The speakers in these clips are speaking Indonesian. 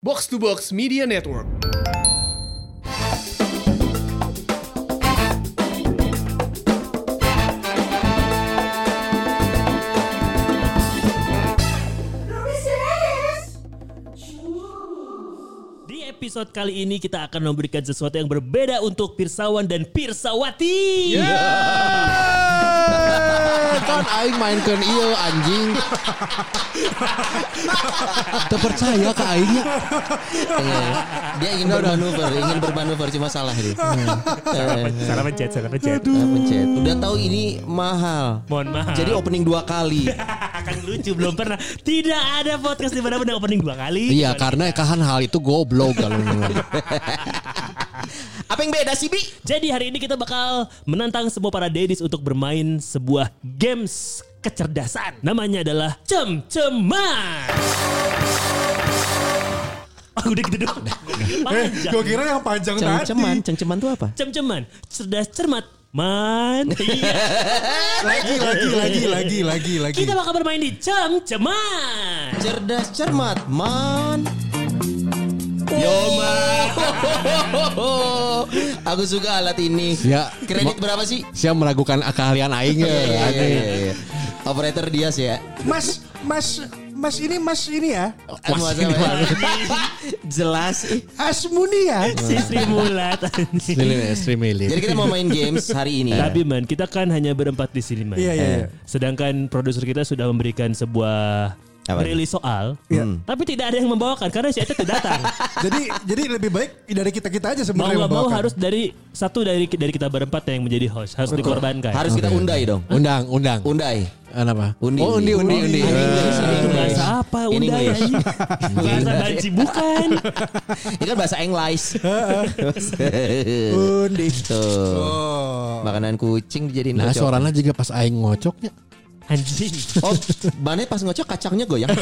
Box to Box Media Network. Di episode kali ini kita akan memberikan sesuatu yang berbeda untuk Pirsawan dan Pirsawati. Kan aing mainkan iya anjing. Terpercaya ke aingnya. Iya. Dia ingin bermanuver, ingin bermanuver cuma salah dia. Salah pencet, salah pencet. eh, pencet. Udah tahu ini mahal. Mohon maaf. Jadi opening dua kali. akan lucu belum pernah. Tidak ada podcast di mana pernah opening dua kali. Iya karena kan hal itu goblok kalau. Apa yang beda sih, Bi? Jadi hari ini kita bakal menantang semua para dedis untuk bermain sebuah games kecerdasan. Namanya adalah Cem-Ceman. Oh, udah gitu doang. Panjang. Gue kira yang panjang Ceng-ceman, tadi. ceng-ceman tuh apa? Cem-Ceman. Cerdas cermat. Man. Iya. Lagi, lagi, lagi, lagi, lagi, lagi. Kita bakal bermain di Cem-Ceman. Cerdas cermat, man. Yo, man. Aku suka alat ini. Ya. Kredit berapa sih? Siapa meragukan keahlian aing ya. Iya, iya, iya. Operator Dias ya. Mas, mas, mas ini, mas ini ya. Mas ini Jelas. Asmuni ya. si Sri Mulat. Estri Milin. Jadi kita mau main games hari ini. Tapi man, kita kan hanya berempat di sini man. Iya, iya. Sedangkan produser kita sudah memberikan sebuah Apa? rilis soal, Iya. tapi tidak ada yang membawakan karena si Eta tidak datang. Jadi, jadi lebih baik dari kita kita aja mau sebenarnya. nggak mau membawakan. harus dari satu dari dari kita berempat yang menjadi host harus dikorbankan. Harus kita undai dong. Undang, undang. Undai. Apa? Undi, Oh undi, undi, undi. itu English. bahasa apa? Undai. Bahasa banci bukan. Ini kan bahasa English. Undi. Tuh. Oh. Makanan kucing dijadiin Nah suaranya juga pas aing ngocoknya. Anjing. Oh, bannya pas ngocok kacangnya goyang.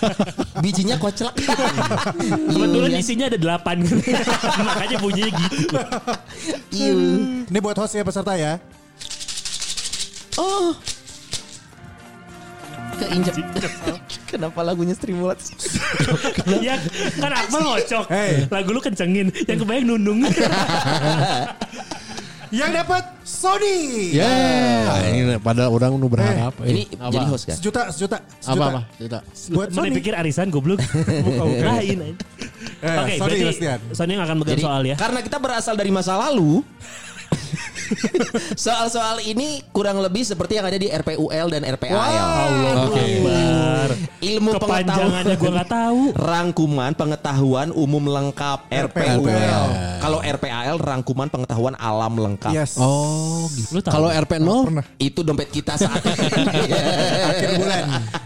Bijinya koclak. Kebetulan Iya. isinya ada delapan. Makanya bunyinya gitu. Iya. Ini buat host ya peserta ya. Oh. Keinjak. Kenapa lagunya Streamlat? ya kan Akmal ngocok. Hey. Lagu lu kencengin. Yang kebayang nunung. Yang dapat Sony. Ya, ini pada orang nu berharap. Ini apa? jadi host kan? Sejuta, sejuta, Apa sejuta. apa? Cerita. Buat Mana Sony. pikir arisan goblok. Lain. Eh, Oke, Sony berarti Bastian. Sony yang akan megang soal ya. karena kita berasal dari masa lalu. Soal-soal ini kurang lebih seperti yang ada di RPUL dan RPAL. Oke. Ilmu Kepanjangannya gue pengetahuan nggak tahu. rangkuman pengetahuan umum lengkap RPUL. RPUL. Kalau RPAL rangkuman pengetahuan alam lengkap. Yes. Oh, tahu? kalau RP 0 Itu dompet kita saat Akhir bulan.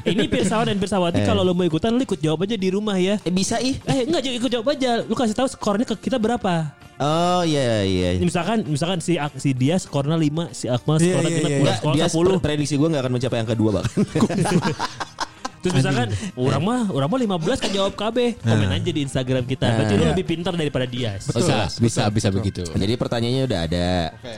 Ini Pirsawan dan Pirsawati kalau lo mau ikutan lu ikut jawab aja di rumah ya. Eh, bisa ih. Eh enggak ikut jawab aja. Lu kasih tahu skornya ke kita berapa. Oh iya iya. Misalkan misalkan si si dia skornya 5, si Akmal Iya, skornya iya, kita iya. punya Enggak, skor dia 10. prediksi gue gak akan mencapai angka 2 bahkan. Terus misalkan orang mah orang mah 15 kan jawab KB. Komen aja di Instagram kita. Berarti lu lebih pintar daripada dia. bisa, bisa, bisa begitu. Jadi pertanyaannya udah ada.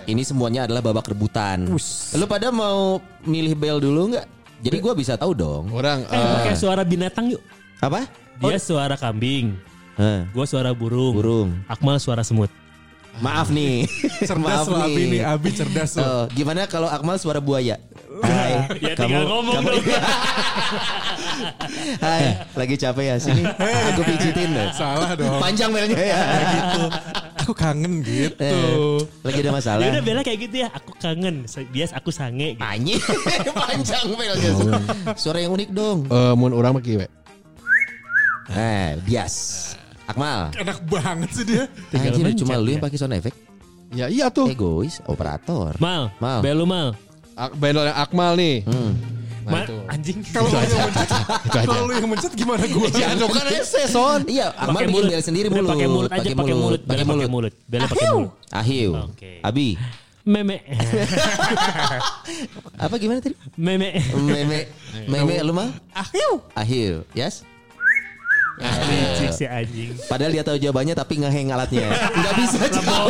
Ini semuanya adalah babak rebutan. Lu pada mau milih bel dulu nggak? Jadi gue bisa tahu dong. Orang Eh, eh, pakai suara binatang yuk. Apa? Dia suara kambing. Hah, Gua suara burung. burung. Akmal suara semut. Maaf nih. Cerdas Maaf Abi nih. Abi cerdas lo. Oh, gimana kalau Akmal suara buaya? Hai, Ya tinggal ngomong dong. Hai, lagi capek ya sini. Aku pijitin deh. Salah dong. Panjang belnya ya. gitu. Aku kangen gitu. Eh, Lagi ada masalah. Ya udah bela kayak gitu ya. Aku kangen. Bias aku sange gitu. Anjing, panjang belnya. Suara yang unik dong. eh, mun orang mah we. Eh, bias. Akmal. Enak banget sih dia. Tinggal Anjir, mencet cuma lu ya. yang pakai sound effect. Ya iya tuh. Egois, operator. Mal, Mal. belu mal. Ak- Bendol yang Akmal nih. Hmm. Ma- Nah, itu. anjing. Kalau lu yang mencet, kalau lu yang mencet gimana gue? Ya, lu kan ese son. Iya, Akmal Pakai bikin mulut. bel sendiri Udah, mulut. Pakai mulut aja, pakai mulut. Bela Pakai pakai mulut. mulut. Bela pakai mulut. Ahiu. Abi. Meme. Apa gimana tadi? Meme. Meme. Meme lu mah? Ahiu. Ahiu. Yes? Licik si anjing. Padahal dia tahu jawabannya tapi ngeheng alatnya. Enggak bisa jawab.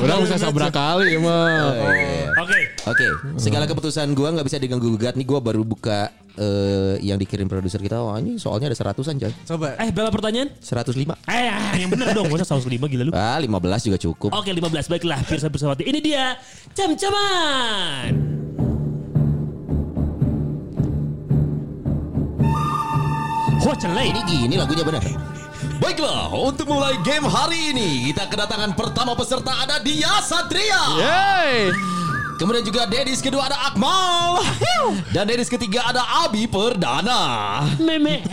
Udah usah sabra kali mah. Oh, iya. Oke. Oke, segala keputusan gua nggak bisa diganggu gugat nih. Gua baru buka eh, yang dikirim produser kita, wah ini soalnya ada seratusan coy. Coba. Eh berapa pertanyaan? 105. Eh yang bener dong Masa 105 gila lu Ah, 15 juga cukup. Oke 15 baiklah Pirsa Pirsawati Ini dia Cam-caman Hocelay Ini gini lagunya benar. Baiklah, untuk mulai game hari ini kita kedatangan pertama peserta ada Dia Satria. Yeay. Kemudian juga Dedis kedua ada Akmal. Dan Dedis ketiga ada Abi Perdana. Meme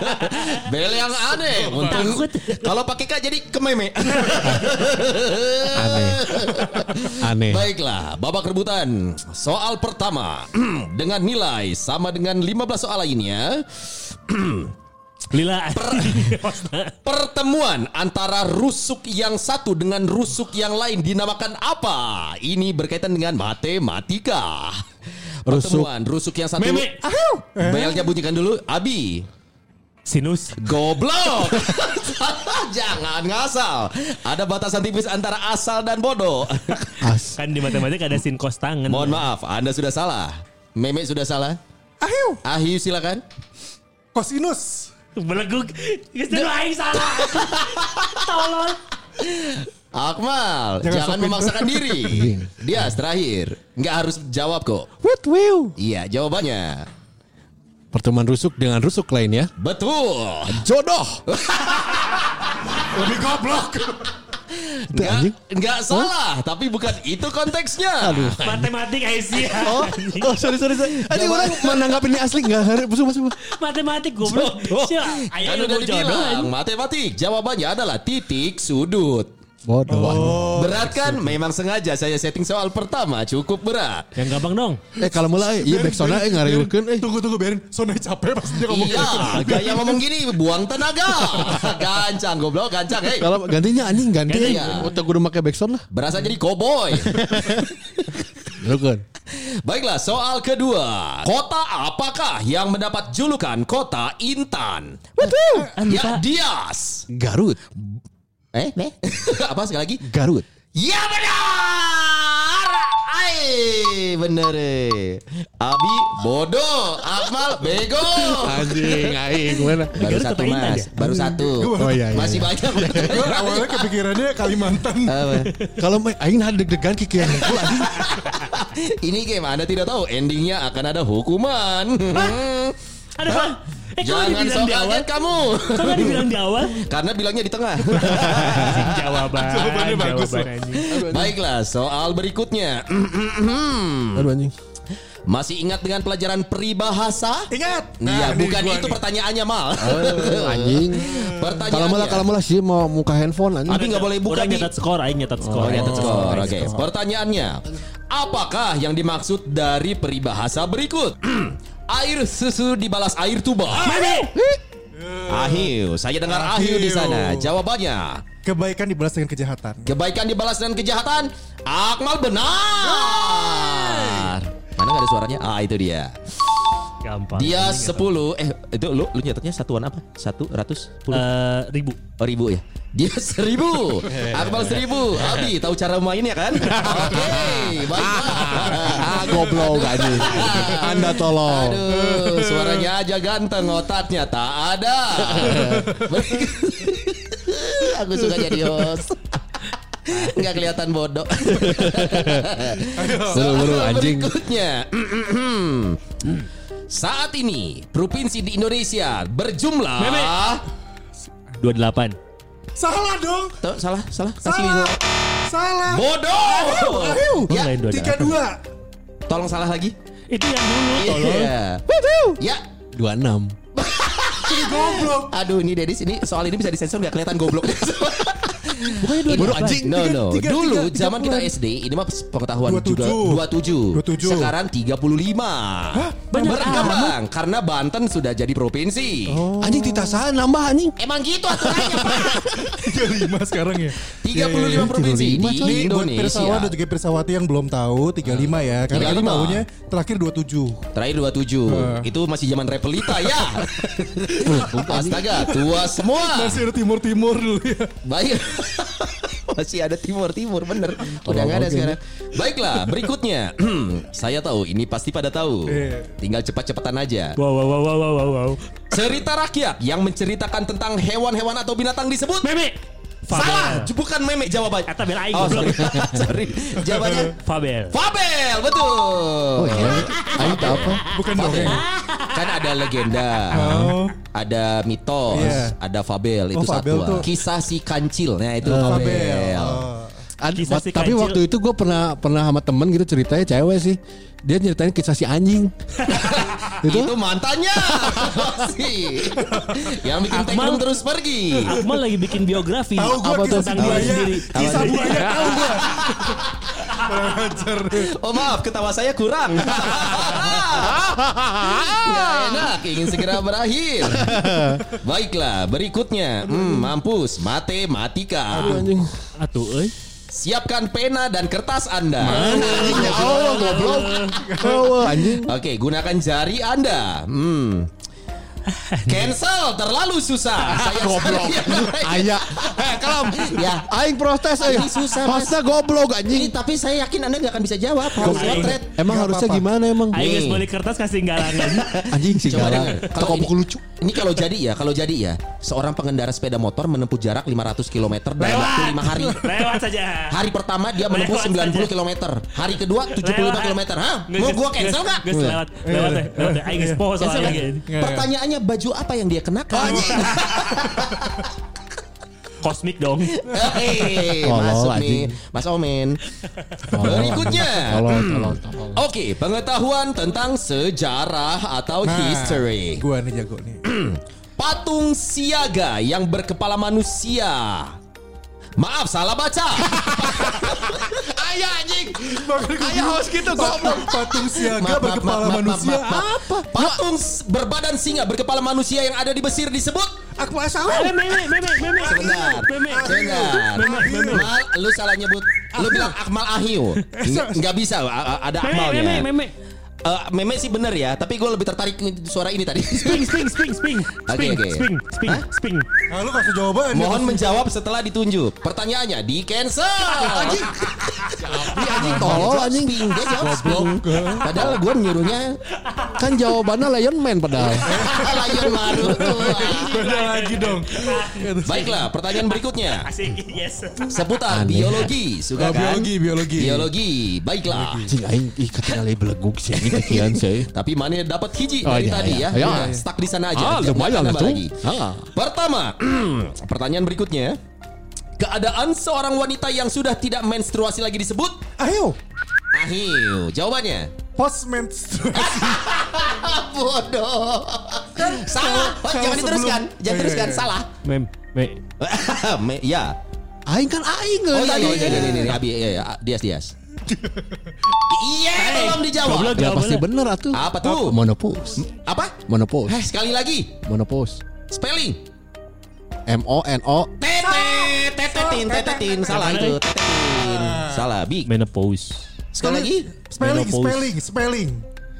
Bel yang aneh. Untung Takut. kalau pakai K jadi kememe. Aneh. Aneh. Baiklah, babak rebutan. Soal pertama dengan nilai sama dengan 15 soal lainnya. Lila Pertemuan antara rusuk yang satu dengan rusuk yang lain dinamakan apa? Ini berkaitan dengan matematika. Rusuk. Pertemuan rusuk yang satu. Meme Belnya bunyikan dulu. Abi. Sinus Goblok. Jangan ngasal. Ada batasan tipis antara asal dan bodoh. As. Kan di matematika ada sin kos tangan Mohon maaf, Anda sudah salah. Meme sudah salah. Ayo. Ahiu silakan. Kosinus. Beleguk lu aing salah Tolol Akmal, Jangan jangan, memaksakan diri. Dia terakhir. Nggak harus jawab kok. What will? Iya, jawabannya. Pertemuan rusuk dengan rusuk lainnya. Betul. Jodoh. Lebih goblok. Nggak, nggak salah, tapi bukan itu konteksnya. Aduh. Matematik Aisyah Oh, oh sorry sorry sorry. Ini orang menanggap ini asli nggak harus busuk busuk. Matematik goblok Kan udah dibilang, matematik. Jawabannya adalah titik sudut. Bodoh. berat kan? Memang sengaja saya setting soal pertama cukup berat. Yang gampang dong Eh kalau mulai iya backsona eh ngareulkeun eh. Tunggu tunggu biarin. Sonai capek pas dia ngomong Iya, gitu. gaya ngomong gini buang tenaga. gancang goblok, gancang. Hei. Kalau gantinya anjing ganti. Ganti, eh. ya. Oh, tak kudu make backsound lah. Berasa jadi cowboy. Rukun. Baiklah, soal kedua. Kota apakah yang mendapat julukan kota Intan? Ya, Dias. Garut. Eh, eh? Apa sekali lagi? Garut. Ya benar. Ai, bener eh. Abi bodoh, Akmal bego. Anjing, aing gimana? Baru Garut satu mas, ya? baru satu. Oh iya iya. Masih banyak. Gue awalnya kepikirannya Kalimantan. Kalau aing ada deg-degan kiki yang mukul anjing. Ini game Anda tidak tahu endingnya akan ada hukuman. Ada apa? Eh Jangan sok di awal kamu. Kok gak dibilang di awal Karena bilangnya di tengah. Jawaban Jawabannya bagus, Jawaban. Baiklah, soal berikutnya. Aduh anjing. Masih ingat dengan pelajaran peribahasa? Ingat. Iya, ini bukan gua itu nih. pertanyaannya mal. Oh, anjing. Pertanyaannya. Kalau malah kalau malah sih mau muka handphone anjing. Tapi nggak boleh buka Udah skor Aing nyetat skor Oh, nyatet skor. Oke, skor. pertanyaannya. Apakah yang dimaksud dari peribahasa berikut? air susu dibalas air tuba. Ahiu, saya dengar Ahiu di sana. Jawabannya, Kebaikan dibalas dengan kejahatan. kebaikan dibalas dengan kejahatan. Akmal benar. Mana nggak ada suaranya? Ah, itu dia. Gampang. Dia 10 eh itu lu lu nyatetnya satuan apa? Satu ratus sepuluh? Eh, Ribu. Oh ribu ya? Dia seribu. Akmal seribu. Abi tahu cara mainnya kan? Oke Baiklah. Ah goblok anjing. Anda tolong. Aduh Suaranya aja ganteng Otaknya tak ada. Aku suka jadi host. Nggak kelihatan bodoh. Buru, anjing. Berikutnya Saat ini Provinsi di Indonesia Berjumlah Meme. 28 Salah dong. Tuh, salah, salah. Kasih Salah. visual. Salah. Bodoh. Ya, Lain 28. Tiga dua. tolong salah lagi. Itu yang dulu tolong Iya. Ya. 26. Goblok. Aduh, ini Dedis ini soal ini bisa disensor nggak kelihatan goblok. Bukannya Buru 28 anjing. No, no. Tiga, tiga, Dulu tiga zaman kita. SD, ini mah pengetahuan 27. juga 27. 27. Sekarang 35. Banyak Berkembang karena Banten sudah jadi provinsi. Anjing titasan nambah anjing. Emang gitu aturannya, Pak. Tiga lima sekarang ya. 35 provinsi di 35, coy. Ini buat Indonesia. Pirsawan dan juga Pirsawati yang belum tahu 35 ya. Karena kita 35. tahunya terakhir 27. Terakhir 27 Itu masih zaman Repelita ya Astaga Tua semua Masih ada timur-timur dulu ya. Baik Masih ada timur-timur bener. Udah nggak ada sekarang. Baiklah, berikutnya. Saya tahu ini pasti pada tahu. Tinggal cepat-cepatan aja. Wow wow wow wow wow wow. Cerita rakyat yang menceritakan tentang hewan-hewan atau binatang disebut Meme. Salah, Fabel. bukan meme jawabannya. Eta bela aing Oh, goblok. sorry. sorry. Jawabannya Fabel. Fabel, betul. Oh iya. Aing tahu apa? Bukan dongeng. Kan ada legenda, Oh. ada mitos, Iya. ada fabel itu Oh, fabel satu. tuh. Kisah si kancil, nah itu Fabel. fabel. Oh. Kisah wa- si tapi kancil. waktu itu gue pernah pernah sama temen gitu ceritanya cewek sih. Dia nyeritain kisah si anjing. Itu, itu mantannya. Si. yang bikin Akmal. Terus pergi. Akmal lagi bikin biografi. Tahu gue kisah tentang buaya. diri sendiri. Kisah buaya tahu gue. Oh maaf, ketawa saya kurang. Nggak enak, ingin segera berakhir. Baiklah, berikutnya. Hmm, mampus, matematika. anjing. Atuh euy. Siapkan pena dan kertas Anda. Ya Allah goblok. Anjing. Oke, gunakan jari Anda. Hmm. Cancel, terlalu susah. Saya Goblok. Aya. Eh kalem. Ya. Aing protes euy. Ini susah, Mas. Pasta goblok Ini anjing. tapi saya yakin Anda nggak akan bisa jawab. Harus potret. Emang harusnya gimana emang? Aing geus balik kertas kasih galangan. Anjing sih dengar. Toko ini, buku lucu. Ini kalau jadi ya, kalau jadi ya, seorang pengendara sepeda motor menempuh jarak 500 km dalam waktu 5 hari. Lewat saja. Hari pertama dia menempuh Lewat 90 saja. km. Hari kedua 75 km. Hah? Mau gua cancel nggak? Geus lewat. Lewat teh. Lewat teh. Aing Cancel soalnya. Pertanyaannya baju apa yang dia kenakan? Kosmik dong. Tolol, masuk nih, Mas Omen. Berikutnya. Tolong. Oke, pengetahuan tentang sejarah atau Nah, history. Gua nih jago nih. Patung siaga yang berkepala manusia. Maaf, salah baca. Ayah anjing. Ayah harus gitu goblok. Patung siaga Maaf, maaf, berkepala maaf, maaf, manusia. maaf, maaf. Apa? Patung berbadan singa berkepala manusia yang ada di Mesir disebut Akmal Eh, salah. Meme, meme, meme. Sebentar. Meme. Sebentar. Meme, meme. Mal, lu salah nyebut. Lu bilang Akmal Ahiu. Nggak nggak bisa, ada Meme, Akmalnya. meme, meme. Eh, meme sih bener ya, tapi gue lebih tertarik suara ini tadi. Sping, sping, sping, sping. Sping, oke. sping, sping, Hah? sping. Nah, lu kasih jawaban. Mohon menjawab setelah ditunjuk. Pertanyaannya di cancel. Anjing. anjing tolol anjing. Sping, dia jawab sping. Padahal gue nyuruhnya Kan jawabannya Lion Man padahal. Lion Maru. Beda lagi dong. Baiklah, pertanyaan berikutnya. Seputar Aneh. biologi, suka Oh, kan? biologi, biologi. Biologi, baiklah. Aing ih ketinggalan beleguk sih kekian sih. Tapi mana dapat hiji Oh, dari iya, tadi iya. ya. Iya. Stuck di sana aja. Ah, lumayan tuh. lagi. Ah. Pertama, pertanyaan berikutnya. Keadaan seorang wanita yang sudah tidak menstruasi lagi disebut Ayo. Ahiu. Jawabannya Post menstruasi. bodoh. Salah. Oh, jangan diteruskan. sebelum- Jangan Iya, teruskan. iya. Salah. Mem, me. Me- ya. Aing kan aing Oh iya, tadi. iya, iya, iya, iya, Abi, iya, iya, Dias, Dias. Iya, belum dijawab. goblok. Ya pasti bener atuh. Apa tuh? Monopause. Apa? Monopause. Eh, sekali lagi. Monopause. Spelling. M O N O Tetet, tetetin, tetetin. Salah itu, tetetin. Salah, Bi. Menopause. Sekali lagi. Spelling, spelling, spelling.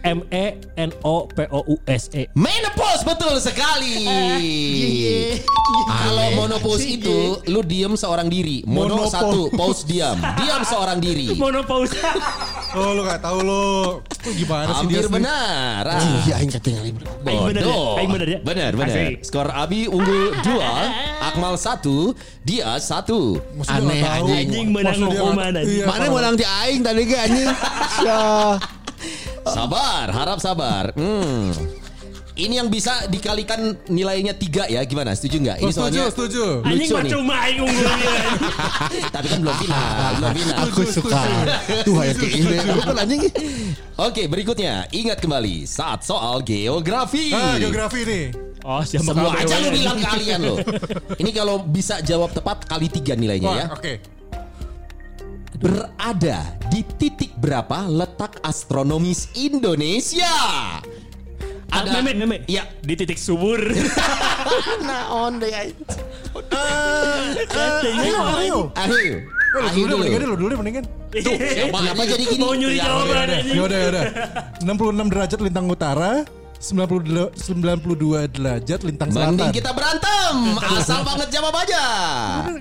M E N O P O U S E. Menopause betul sekali. Kalau monopause itu lu diem seorang diri. Mono Monopo. satu, pause diam. Diam seorang diri. Monopause. Oh, lu gak tahu lu. Lu Gimana sih dia? Hampir benar. Ah. Iya aing ketinggalan. Aing bener ya? Bodoh. Aing bener ya? Benar, benar. Asik. Skor Abi unggul 2, Akmal 1, dia 1. Aneh, anjing. Anjing menang hukuman anjing. Iya, Mana kalau- menang di aing tadi ge anjing. Ya. Sabar, harap sabar. Hmm. Ini yang bisa dikalikan nilainya 3 ya, gimana? Setuju nggak? Ini Oh, setuju, soalnya setuju. Anjing lucu nih. cuma aing unggulnya. Tapi kan belum final, belum final. Aku suka. Tuh hayang ke ini. Aku kan anjing. Oke, berikutnya. Ingat kembali saat soal geografi. Ah, geografi nih. Oh, siapa Semua aja lu bilang kalian loh. Ini kalau bisa jawab tepat kali tiga nilainya ya. Oke. Berada di titik berapa letak astronomis Indonesia? Ah, Meme, meme. Ya. Di titik subur. Naon deh. Katanya Ayo, mah. ayo. Akhir. Eh, lu Akhir dulu, dulu. mendingan dulu deh, mendingan. Tuh, kenapa jadi gini? Mau nyuri Ya, jawaban udah, anjing. ya udah, ya udah. 66 derajat lintang utara, 92, 92 derajat lintang selatan. Mending kita berantem. Asal banget jawab aja.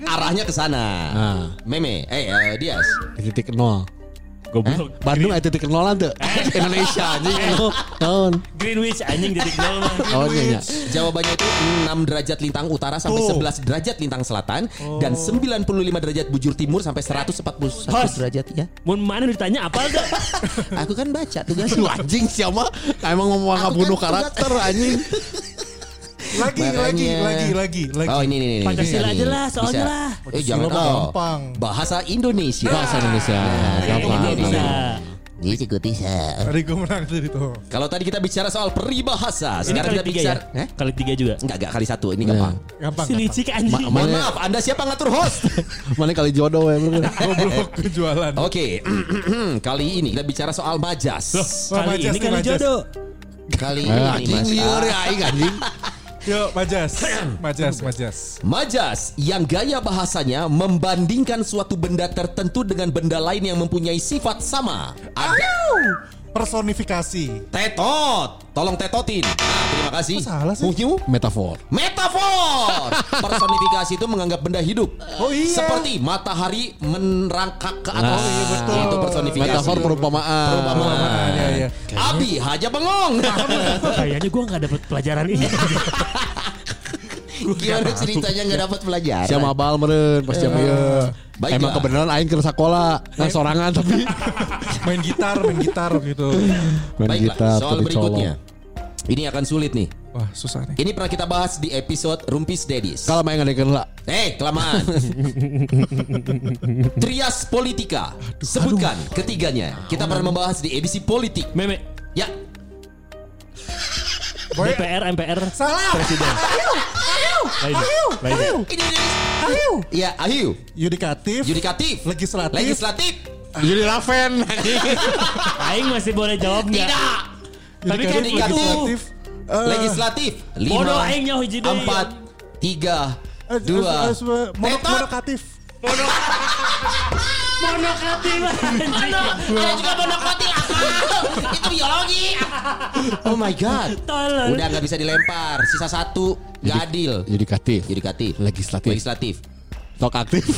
Arahnya ke sana. Nah. Meme, eh eh, Dias. Titik nol. Goblok. Bandung ada titik nol tuh. Indonesia anjing. Naon? Greenwich anjing titik nol mah. Oh iya. iya. Jawabannya itu 6 derajat lintang utara sampai 11 derajat lintang selatan dan 95 derajat bujur timur sampai 141 Hos. derajat ya. Mau mana ditanya apa enggak? Aku kan baca tugas. Lu anjing siapa? Emang mau Aku bunuh kan karakter anjing. Lagi, lagi, lagi, lagi, lagi. Oh ini ini ini. Pancasila aja nih. lah, soalnya lah. Eh jangan gampang. Bahasa Indonesia. Bahasa Indonesia. Gampang. Ini bisa. Ini juga bisa. Tadi gue menang tadi tuh. Kalau tadi kita bicara soal peribahasa, Ini sekarang kali kita tiga bicara. ya? Eh? Kali tiga juga. Enggak, enggak kali satu. Ini Iya. gampang. Gampang. Si licik anjing. Ma- Mohon maaf, Anda siapa ngatur host? Mana kali jodoh ya? Goblok kejualan. Oke, kali ini kita bicara soal majas. Wah, Kali Majas ini nih, kali Majas. jodoh. Kali Eh, ini Mas. liur ya aing anjing. Yuk, Majas. Majas, Majas. Majas yang gaya bahasanya membandingkan suatu benda tertentu dengan benda lain yang mempunyai sifat sama. Ada Personifikasi. tetot, tolong tetotin. Nah, terima kasih. Kok salah sih? Muhyu. Metafor. Metafor. Personifikasi itu menganggap benda hidup. Oh iya. Seperti matahari menerangkak ke atas. Nah, iya, betul. Itu personifikasi. Metafor perumpamaan. Perumpamaan. Ya, ya. Abi haja bengong. Kayaknya gue nggak dapet pelajaran ini. Gimana ceritanya nggak dapat pelajaran? Siapa mabal meren pas jam ieu. Baiklah. Emang kebenaran aing ke sekolah. Nah sorangan tapi Main gitar, main gitar gitu. main Baiklah, gitar soal tapi berikutnya. colong. Ini akan sulit nih. Wah, susah nih. Ini pernah kita bahas di episode Rumpis Dedis. Kalau main ngadekeun lah. Eh, kelamaan. Trias Politika. Sebutkan ketiganya. Kita pernah membahas di edisi politik. Meme. Ya, DPR, MPR, salah. Presiden. Lain. Lain. ini Ya, Ahiu. Yudikatif. Yudikatif. Legislatif. Legislatif. Jadi Raven. Aing masih boleh jawab nggak? Tidak. Tapi kan Yudikatif, legislatif. Eh, Legislatif. Lima. Bodoh aing deui. Empat. Tiga. eh, Dua. eh, eh, mono- Tetot. Monokatif. Monokratif anjing. Ada juga monokoti Itu biologi. Oh my god. Tolol. Udah nggak bisa dilempar. Sisa satu. Gak adil. Yudikatif. Yudikatif. Legislatif. Legislatif. Tok aktif.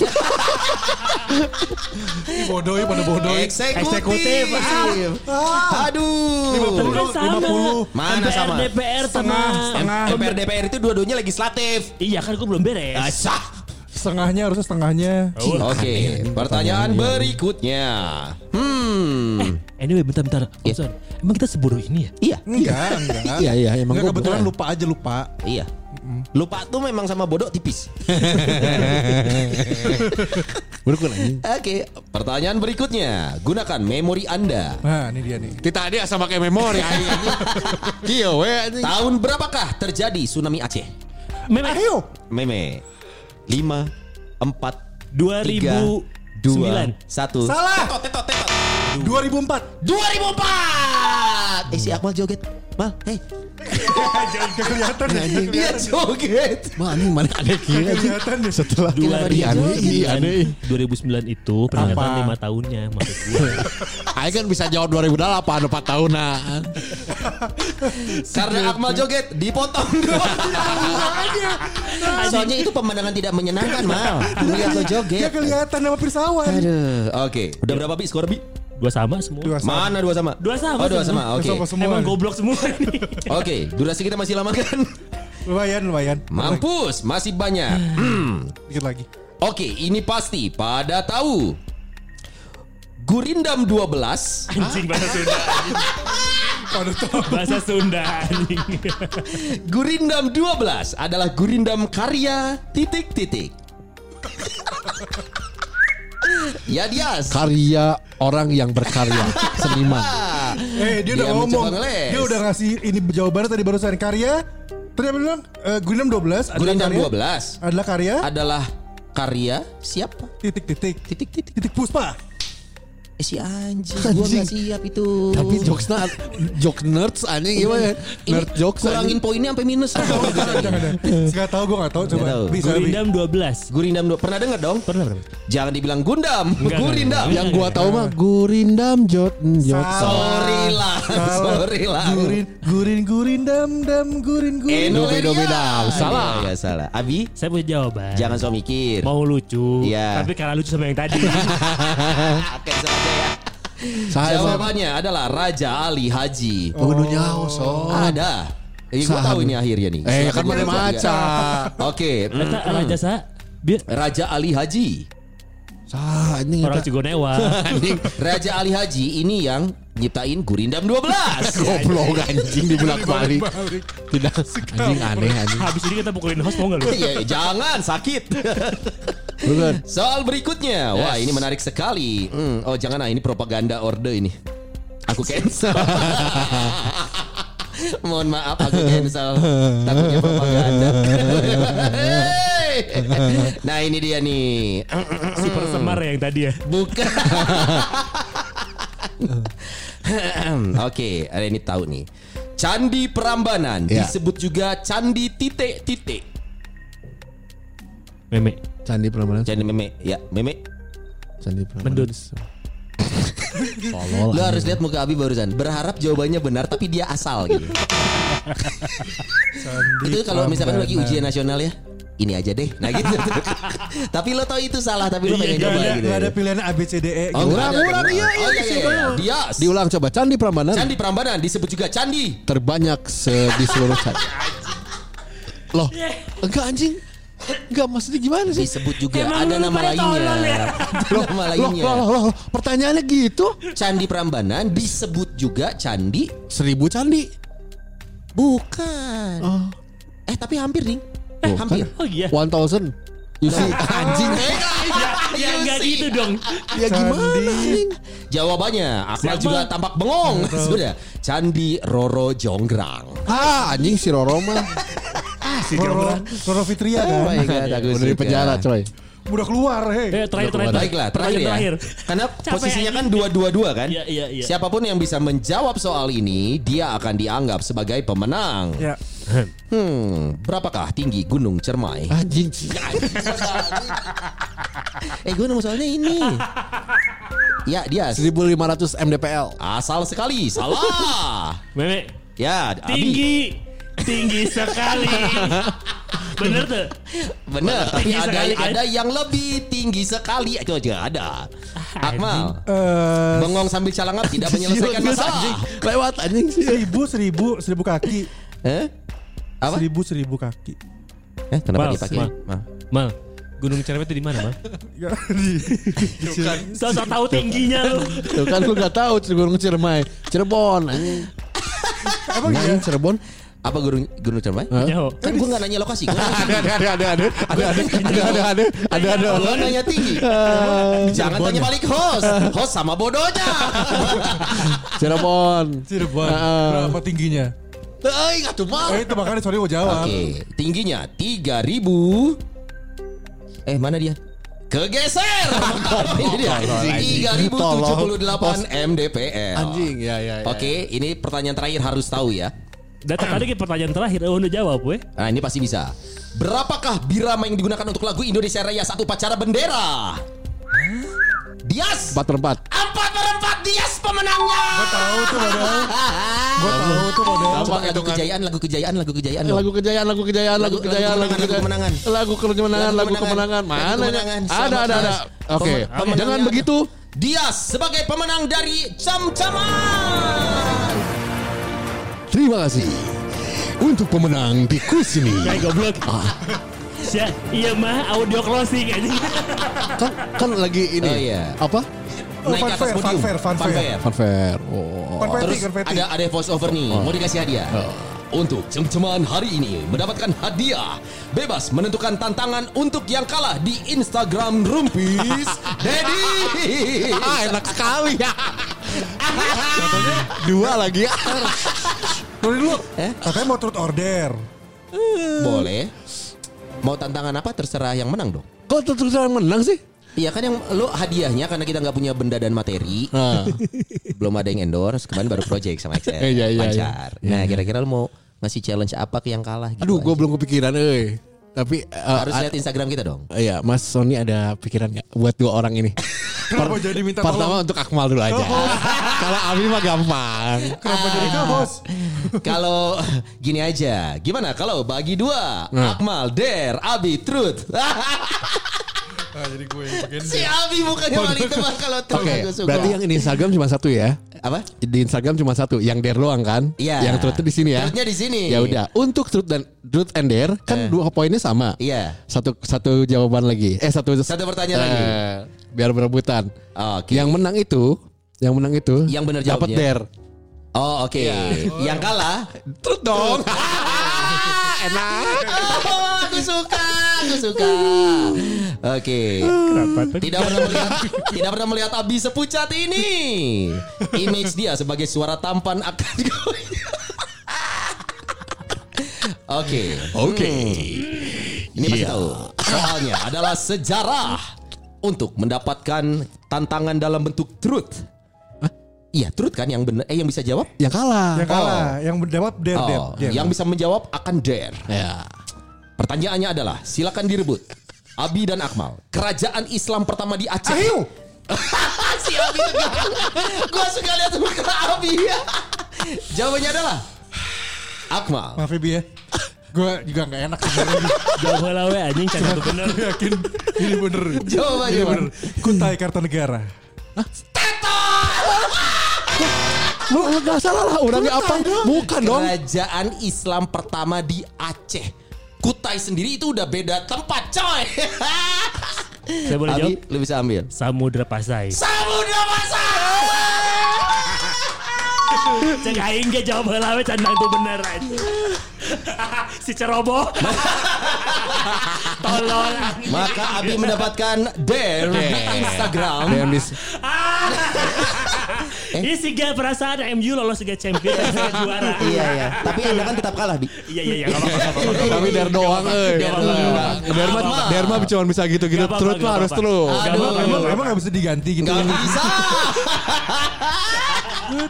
Bodoh, ih, pada bodoh. Eksekutif. Eksekutif. Ah, Aduh. Tapi kan sama. 50. Mana MPR, sama? DPR sama. Setengah, setengah. MPR DPR itu dua-duanya legislatif. Iya kan gue belum beres. Asah. Setengahnya harusnya setengahnya. Oke, pertanyaan berikutnya. Hmm. Anyway, bentar-bentar. Iya. Sorry. Emang kita sebodoh ini ya? Iya, Enggak, enggak. Iya, iya, emang Enggak, kebetulan bener. lupa aja lupa. iya. Lupa tuh memang sama bodoh tipis. Berukun anjing. Oke, pertanyaan berikutnya. Gunakan memori Anda. Nah, ini dia nih. Kita dia sama kayak memori anjing. Tahun berapakah terjadi tsunami Aceh? Meme. Ayo. Meme. 5 4 2009. 2 1 Salah. Tetot tetot tetot. 2004. 2004. Eh si Akmal joget. Mal, hey. Jangan kelihatan ya. Dia joget. Mah anjing mana ada anjing. Kelihatan ya. Setelah dia aneh, iya aneh. 2009 itu peringatan Apa? lima tahunnya maksud gue. Aing kan bisa jawab 2008 4 tahun nah. Karena Akmal joget dipotong Soalnya itu pemandangan tidak menyenangkan Mal. Melihat lo Dia joget. kelihatan sama pirsawan. Aduh, oke. Udah berapa bi skor bi? Dua sama semua. Dua sama. Mana dua sama? Dua sama Oh dua sama. Oke. Dua sama semua. Emang goblok semua ini. Oke, durasi kita masih lama kan? Lumayan, lumayan. Mampus, masih banyak. Hmm. Dikit lagi. Oke, ini pasti pada tahu. Gurindam 12 Anjing bahasa Sunda. Waduh, tuh. Bahasa Sunda anjing. Gurindam 12 adalah gurindam karya titik-titik. Ya Dias. Karya orang yang berkarya, seniman. Eh, dia udah ngomong. Dia udah ngasih ini jawabannya tadi barusan karya. Tadi apa bilang? Eh, Gurindam 12 adalah Gurindam karya. 12 Adalah karya adalah karya siapa? titik-titik. Titik-titik. Titik puspa. Eh si anjing, gua Anjing. gak siap itu. Tapi jokesnya jokes nerds anjing gimana? Ini Nerd jokes kurangin anjing. poinnya sampai minus. Jangan. Gak tau gue gak tau Coba Nggak tahu. Bisa lebih Gurindam 12. Gurindam dua. Pernah denger dong? Pernah pernah. Jangan dibilang Gundam, Enggak, Gurindam. enggak. Yang gua tahu mah Gurindam Jot Jot. Sorry lah, sorry lah. Gurin Gurin Gurin Dam Gurin Gurin Eno Dobe-dobe-dam. Salah. Ya, salah. Abi, Saya punya jawaban. jangan so mikir. Mau lucu. Iya. Tapi karena lucu sama yang tadi. Ya. Saya Jawabannya adalah Raja Ali Haji. Bunuh nyawa so. Ada. Eh, gue tahu ini akhirnya nih. Eh, kan mana maca. Oke. Raja Sa. Biar Raja Ali Haji. Sah anjing orang. Cigonewa. Raja Ali Haji ini yang nyiptain Gurindam 12. Goblok anjing di bulak balik. Tidak anjing aneh anjing. Habis ini kita pukulin host mau nggak lu? Ya, jangan sakit. Bukan. Soal berikutnya, wah ini menarik sekali. Hmm, oh jangan ah ini propaganda orde ini. Aku cancel. Mohon maaf aku cancel. Takutnya propaganda. Nah ini dia nih. Super Semar ya yang tadi ya. Bukan. Oke, ada ini tahu nih. Candi Prambanan Ya. disebut juga Candi Titik-Titik. Meme. Candi Prambanan. Candi Meme, ya Meme. Candi Prambanan. Mendut. Lo harus lihat muka Abi barusan. Berharap jawabannya benar tapi dia asal gitu. itu kalau misalkan lagi ujian nasional ya. Ini aja deh. Nah gitu. tapi lo tau itu salah tapi lo Iya, pengen iya, coba ada, gitu. gak ada pilihan A B C D E Oh, gitu. nggak ada. Kurang, iya, Oh, iya, iya, iya. Dia Diulang coba Candi Prambanan Candi Prambanan disebut juga candi. terbanyak se- di seluruh candi. Loh, enggak anjing. Enggak maksudnya gimana sih? Disebut juga Emang ada nama lainnya. ya? Ada nama Loh, lainnya. loh, loh, loh, pertanyaannya gitu. Candi Prambanan disebut juga candi Seribu candi. bukan. Oh, Eh tapi hampir nih. Oh, Eh, hampir. Oh iya. one thousand. You see, anjing. Ya enggak gitu dong. Ya gimana anjing? Jawabannya Akmal Siapa? juga tampak bengong. Sudah. Candi Roro Jonggrang. Ah, anjing si Roro mah. Roro, Roro Fitria Oh kan my God, aku Udah di penjara, coy. Udah keluar hei Eh terakhir terakhir. Baiklah, terakhir ya. Terakhir. Karena Capek posisinya kan dua-dua-dua kan. Iya, iya, iya. Siapa pun yang bisa menjawab soal ini, dia akan dianggap sebagai pemenang. Ya Hmm, berapakah tinggi Gunung Cermai? Anjing. Eh, gue nemu soalnya ini. Ya, dia 1500 mdpl. asal sekali. Salah. Meme. Ya, Abi. Tinggi. Sekali. Bener tuh. Bener, tapi Tinggi ada sekali, kan? ada yang lebih tinggi sekali. Itu aja ada. Akmal, Eh, bengong sambil calangap tidak menyelesaikan masalah. Lewat anjing sih. Seribu seribu seribu kaki Eh? Apa? Seribu seribu kaki Eh, kenapa Mal, dipakai? Mal. Mal. Mal. Gunung Cerewet itu di mana, Mal? Ya, di- Sosok tahu tingginya lu. Tuh kan lu gak tahu Gunung Ciremai. Cirebon. Emang iya Cirebon. Apa Gunung Gunung Cermai? Kan gue gak nanya lokasi. Tinggi. Ada ada ada ada ada ada ada ada ada ada ada Gue nanya tinggi. Jangan tanya balik host. Host sama bodohnya. Cirebon. Cirebon Heeh. Berapa tingginya Eh, enggak tuh mal. Eh itu makanya sorry mau jawab Oke, tingginya 3000. Eh, mana dia? Kegeser. Ini dia. 3078 mdpl. Anjing ya ya. ya. Oke, ini pertanyaan terakhir harus tahu ya. Dan tadi ke pertanyaan terakhir, oh, udah jawab, we. Nah, ini pasti bisa. Berapakah birama yang digunakan untuk lagu Indonesia Raya satu pacara bendera? Dias. Empat per empat. Empat per empat Dias pemenangnya. Gue tahu tuh model Gue tahu tuh model Coba lagu kejayaan, lagu kejayaan, lagu kejayaan. Lagu kejayaan, lagu kejayaan, lagu Lagu- kejayaan, lagu lagu kemenangan, kejayaan, lagu kemenangan, lagu kemenangan. Lagu Mana? Ada, ada, ada. Oke, ada. begitu Dias sebagai pemenang dari Cam-Caman. Terima kasih untuk pemenang di kuis ini. Kayak goblok. Sia, iya mah audio closing aja. Kan kan lagi ini Oh, iya. apa? Oh, Naik ke fun atas fair, podium. fun fair, fun fair. Funfair. Oh. Konfeti Terus konfeti ada ada voice over nih, mau dikasih hadiah. Untuk cem-ceman hari ini mendapatkan hadiah Bebas menentukan tantangan untuk yang kalah di Instagram Rumpis Dedi Ah, enak sekali ya. Dua lagi ya. Sorry dulu Eh? Katanya mau turut order Boleh Mau tantangan apa terserah yang menang dong Kok terus yang menang sih? Iya kan yang lo hadiahnya karena kita nggak punya benda dan materi, Nah, belum ada yang endorse, kemarin baru project sama XL. Iya, iya, Pacar. Nah, kira-kira lo mau ngasih challenge apa ke yang kalah gitu? aduh, gue belum kepikiran, eh. Tapi eh, harus lihat Instagram kita dong. Iya, Mas Sony ada pikiran nggak buat dua orang ini? Kenapa jadi minta Pertama tolong? untuk Akmal dulu aja. Kalau Abi mah gampang. Kenapa jadi co-host? Kalau gini aja, gimana kalau bagi dua, Nah. Akmal, Der, Abi, Truth. Ah, jadi gue yang si Abi bukannya wanita mah kalau Truth Oke, aku suka. berarti yang di Instagram cuma satu ya? apa? Di Instagram cuma satu, yang Der doang kan? Iya. Yang Truth di sini ya? Truth-nya di sini. Ya udah, untuk Truth dan Truth and Der kan dua poinnya sama. Iya. Satu satu jawaban lagi. Eh satu Satu pertanyaan lagi. Biar berebutan. Oke. Yang menang itu, yang menang itu Yang benar dapat jawabnya. Der. Oh oke. Yang kalah. Truth dong. Enak. Oh, suka, aku suka. Oke. Tidak pernah melihat, tidak pernah melihat Abi sepucat ini. Image dia sebagai suara tampan akan Oke. Oke. Hmm. Ini pasti Iya. tahu. Soalnya adalah sejarah untuk mendapatkan tantangan dalam bentuk truth. Iya, truth kan yang benar eh yang bisa jawab? Yang kalah. Yang kalah, yang menjawab der der. Oh, der. yang bisa menjawab akan dare. Ya. Pertanyaannya adalah, silakan direbut. Abi dan Akmal, kerajaan Islam pertama di Aceh. Ayo. si Abi. Gua suka lihat muka Abi. Jawabannya adalah Akmal. Maaf ya Bi ya. Gue juga gak enak sebenarnya. Jawab lah we anjing can satu bener. Gue yakin ini bener. Jawabannya Ini bener. Kutai Kartanegara. Lu lu nggak salah lah orangnya apa? Bukan dong. Kerajaan Islam pertama di Aceh. Kutai sendiri itu udah beda tempat, coy. Saya boleh Abi, jawab? lu bisa ambil. Samudra Pasai. Samudra Pasai. Cek aing ge jawab heula we candang tuh bener si ceroboh. Tolong. Maka Abi mendapatkan dare di Instagram. Dan di Ini sih gak perasaan MU lolos Liga Champions saya juara. Iya iya. Tapi Anda kan tetap kalah, Bi. Iya iya iya enggak. Tapi Der doang euy. Apa-apa. Derma. Derma cuma bisa gitu-gitu. Terus mah harus terus. Emang, emang gak bisa diganti gitu. Gak bisa.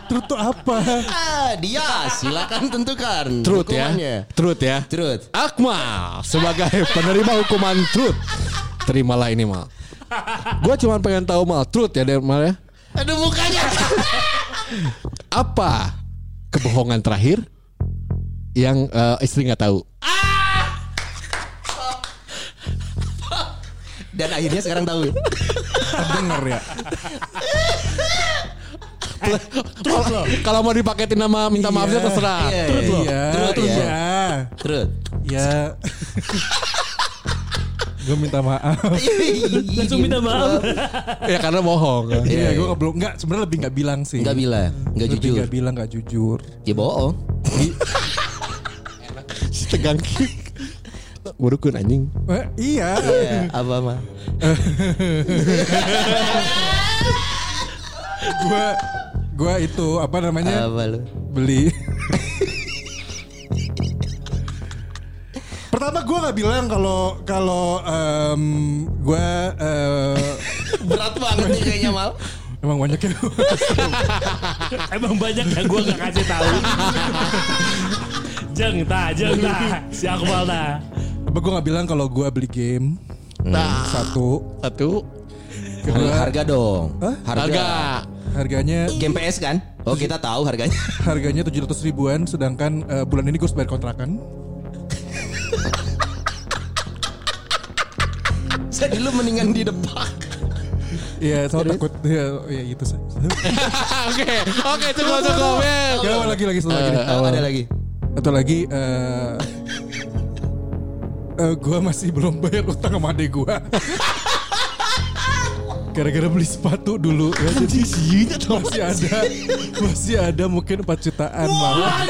Truth tuh apa? Ah, dia silakan tentukan Truth hukumannya. ya. Truth ya. Truth. Akmal sebagai penerima hukuman truth. Terimalah ini mal. Gue cuma pengen tahu mal truth ya Derma ya. Aduh mukanya. Apa kebohongan terakhir yang eh, istri nggak tahu? Dan akhirnya sekarang tahu. Denger ya. Kalau- Kalau mau dipaketin nama minta maafnya Iya. terserah. Iya, Truth loh. iya. Truth, Iya. iya. Iya. Truth. Ya. Gue minta maaf. Langsung minta maaf. ya karena bohong. Iya, gue gak belum nggak sebenarnya lebih nggak bilang sih. Enggak bilang, enggak Lebih jujur. nggak bilang nggak jujur. Ya bohong. Si tegang. Burukun anjing. Eh, iya. Iya, apa mah? Gue gue itu apa namanya Apa lu? beli. Pertama gue nggak bilang kalau kalau em, gue eh, Berat banget nih kayaknya mal. emang banyak ya. Emang banyak yang gue gak kasih tahu. jeng ta, jeng ta. Si Akmal ta. Apa gue nggak bilang kalau gue beli game. Nah, Satu. satu Kedua Harga dong. Hah? harga. harganya Game PS kan? Oh kita tahu harganya. harganya 700 ribuan sedangkan eh, bulan ini gue harus bayar kontrakan. Jadi lu mendingan di depan. Iya, soalnya takut ya, ya gitu sih. Oke, oke cukup cukup. Ya, lagi lagi satu lagi. nih. Oh, ada lagi. Atau lagi eh eh, gue masih belum bayar utang sama adek gue. Gara-gara beli sepatu dulu ya jadi masih ada masih ada mungkin 4 jutaan malah.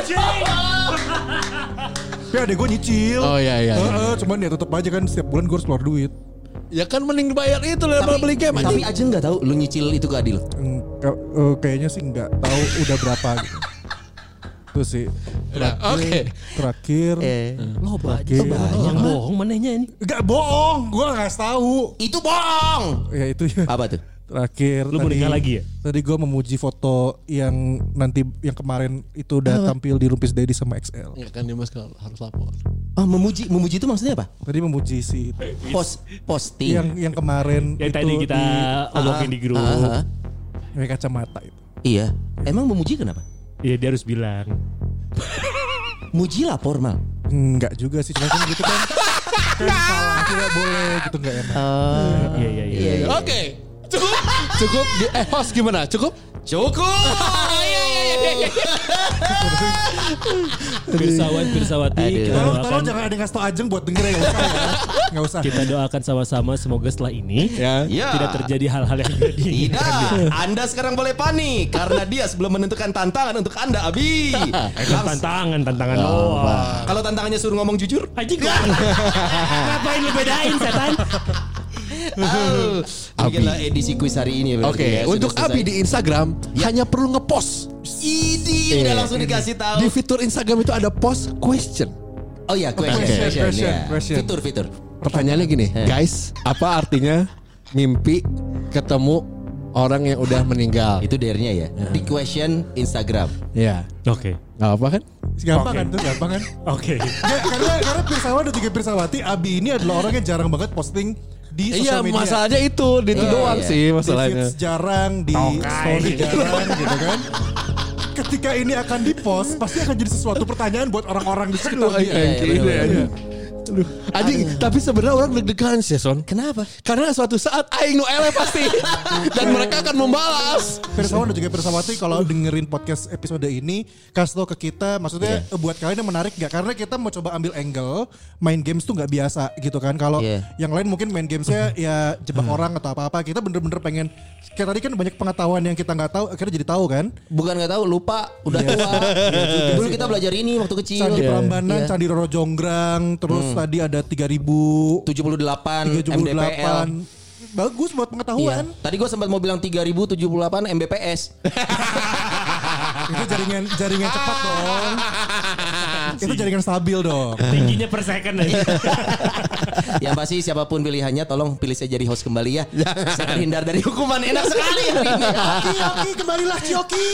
Tapi adek gue nyicil. Oh, iya, iya, iya. Heeh, cuman ya tetap aja kan setiap bulan gue harus keluar duit. Ya kan mending dibayar itu daripada beli game Tapi aja nggak tahu lu nyicil itu ke Adil. Enggak, eh, kayaknya sih nggak tahu udah berapa gitu. itu sih. Nah, Oke. Terakhir. Eh, Lo banyak, Terakhir. banyak bohong manehnya ini. Gak bohong, gue gak tahu. itu bohong. Ya itu ya. Apa tuh? Terakhir Lu mau nikah lagi ya? Tadi gue memuji foto yang nanti yang kemarin itu udah tampil di Rumpis Daddy sama XL. Ya kan Dimas kalau harus lapor. Oh, memuji memuji itu maksudnya apa? Tadi memuji si. Post posting. yang yang kemarin Yang itu tadi kita di, omongin di grup. Ah, ah. pakai kacamata itu. Iya. Emang memuji kenapa? Iya dia harus bilang. Muji lapor mal. Enggak juga sih, cuma kan gitu kan. kan salah tidak boleh gitu enggak enak. Iya iya iya. Oke. Cukup. Cukup. Di- Eh host gimana? Cukup? Cukup. Pirsawat Pirsawati Aduh. kita Tolong, doakan tolong jangan ada ngasih tau Ajeng buat denger ya, enggak usah kita doakan sama-sama semoga setelah ini Ya. Ya. tidak terjadi hal-hal yang tidak diinginkan. Tidak, Anda sekarang boleh panik karena dia sebelum menentukan tantangan untuk Anda, Abi. Langsung- tantangan, tantangan doang. Kalau tantangannya suruh ngomong jujur, gua. Ngapain lu bedain setan? Oh, bikinlah edisi kuis hari ini. Oke, ya, sudah untuk. Abi di Instagram hanya perlu ngepost. Idi udah langsung dikasih tahu. Di fitur Instagram itu ada post question. Oh ya, question, Question, question, question, ya. question. Fitur, fitur. Pertanyaannya gini, guys, apa artinya mimpi ketemu orang yang udah meninggal? Itu dernya ya. Di question Instagram. Ya, Oke. nggak apa kan? Gampang kan tuh, gampang kan? Oke. Nggak, karena karena Pirsawan dan juga Pirsawati Abi ini adalah orang yang jarang banget posting di Iya, sosial media. masalahnya itu, di itu Iya, doang iya. sih Di masalahnya. feeds jarang, di story jarang gitu kan. Ketika ini akan dipost, pasti akan jadi sesuatu pertanyaan buat orang-orang di sekitar Aduh, dia. iya, iya, iya, bener, iya. Aduh, anjing, tapi sebenarnya orang deg-degan sih, Son. Kenapa? Karena suatu saat aing nu ele pasti dan mereka akan membalas. Pirsawan dan juga Pirsawati kalau dengerin podcast episode ini kasih tau ke kita maksudnya eh, buat kalian yang menarik gak karena kita mau coba ambil angle main games tuh nggak biasa gitu kan kalau Iya. yang lain mungkin main gamesnya ya jebak orang atau apa-apa kita bener-bener pengen kayak tadi kan banyak pengetahuan yang kita nggak tahu akhirnya jadi tahu kan Bukan nggak tahu, lupa, udah Iya. tua. Dulu kita belajar ini waktu kecil. Candi Prambanan, Iya. Candi Roro Jonggrang, terus tadi ada 3000 78 78 MDPL. Bagus buat Iya. pengetahuan. Tadi gue sempat mau bilang 3078 Mbps. Itu jaringan jaringan cepat dong. Itu jaringan stabil dong. Tingginya per second aja. Yang pasti siapa pun pilihannya tolong pilih saya jadi host kembali ya. Saya terhindar dari hukuman enak sekali hari ini. Kembalilah Cioki.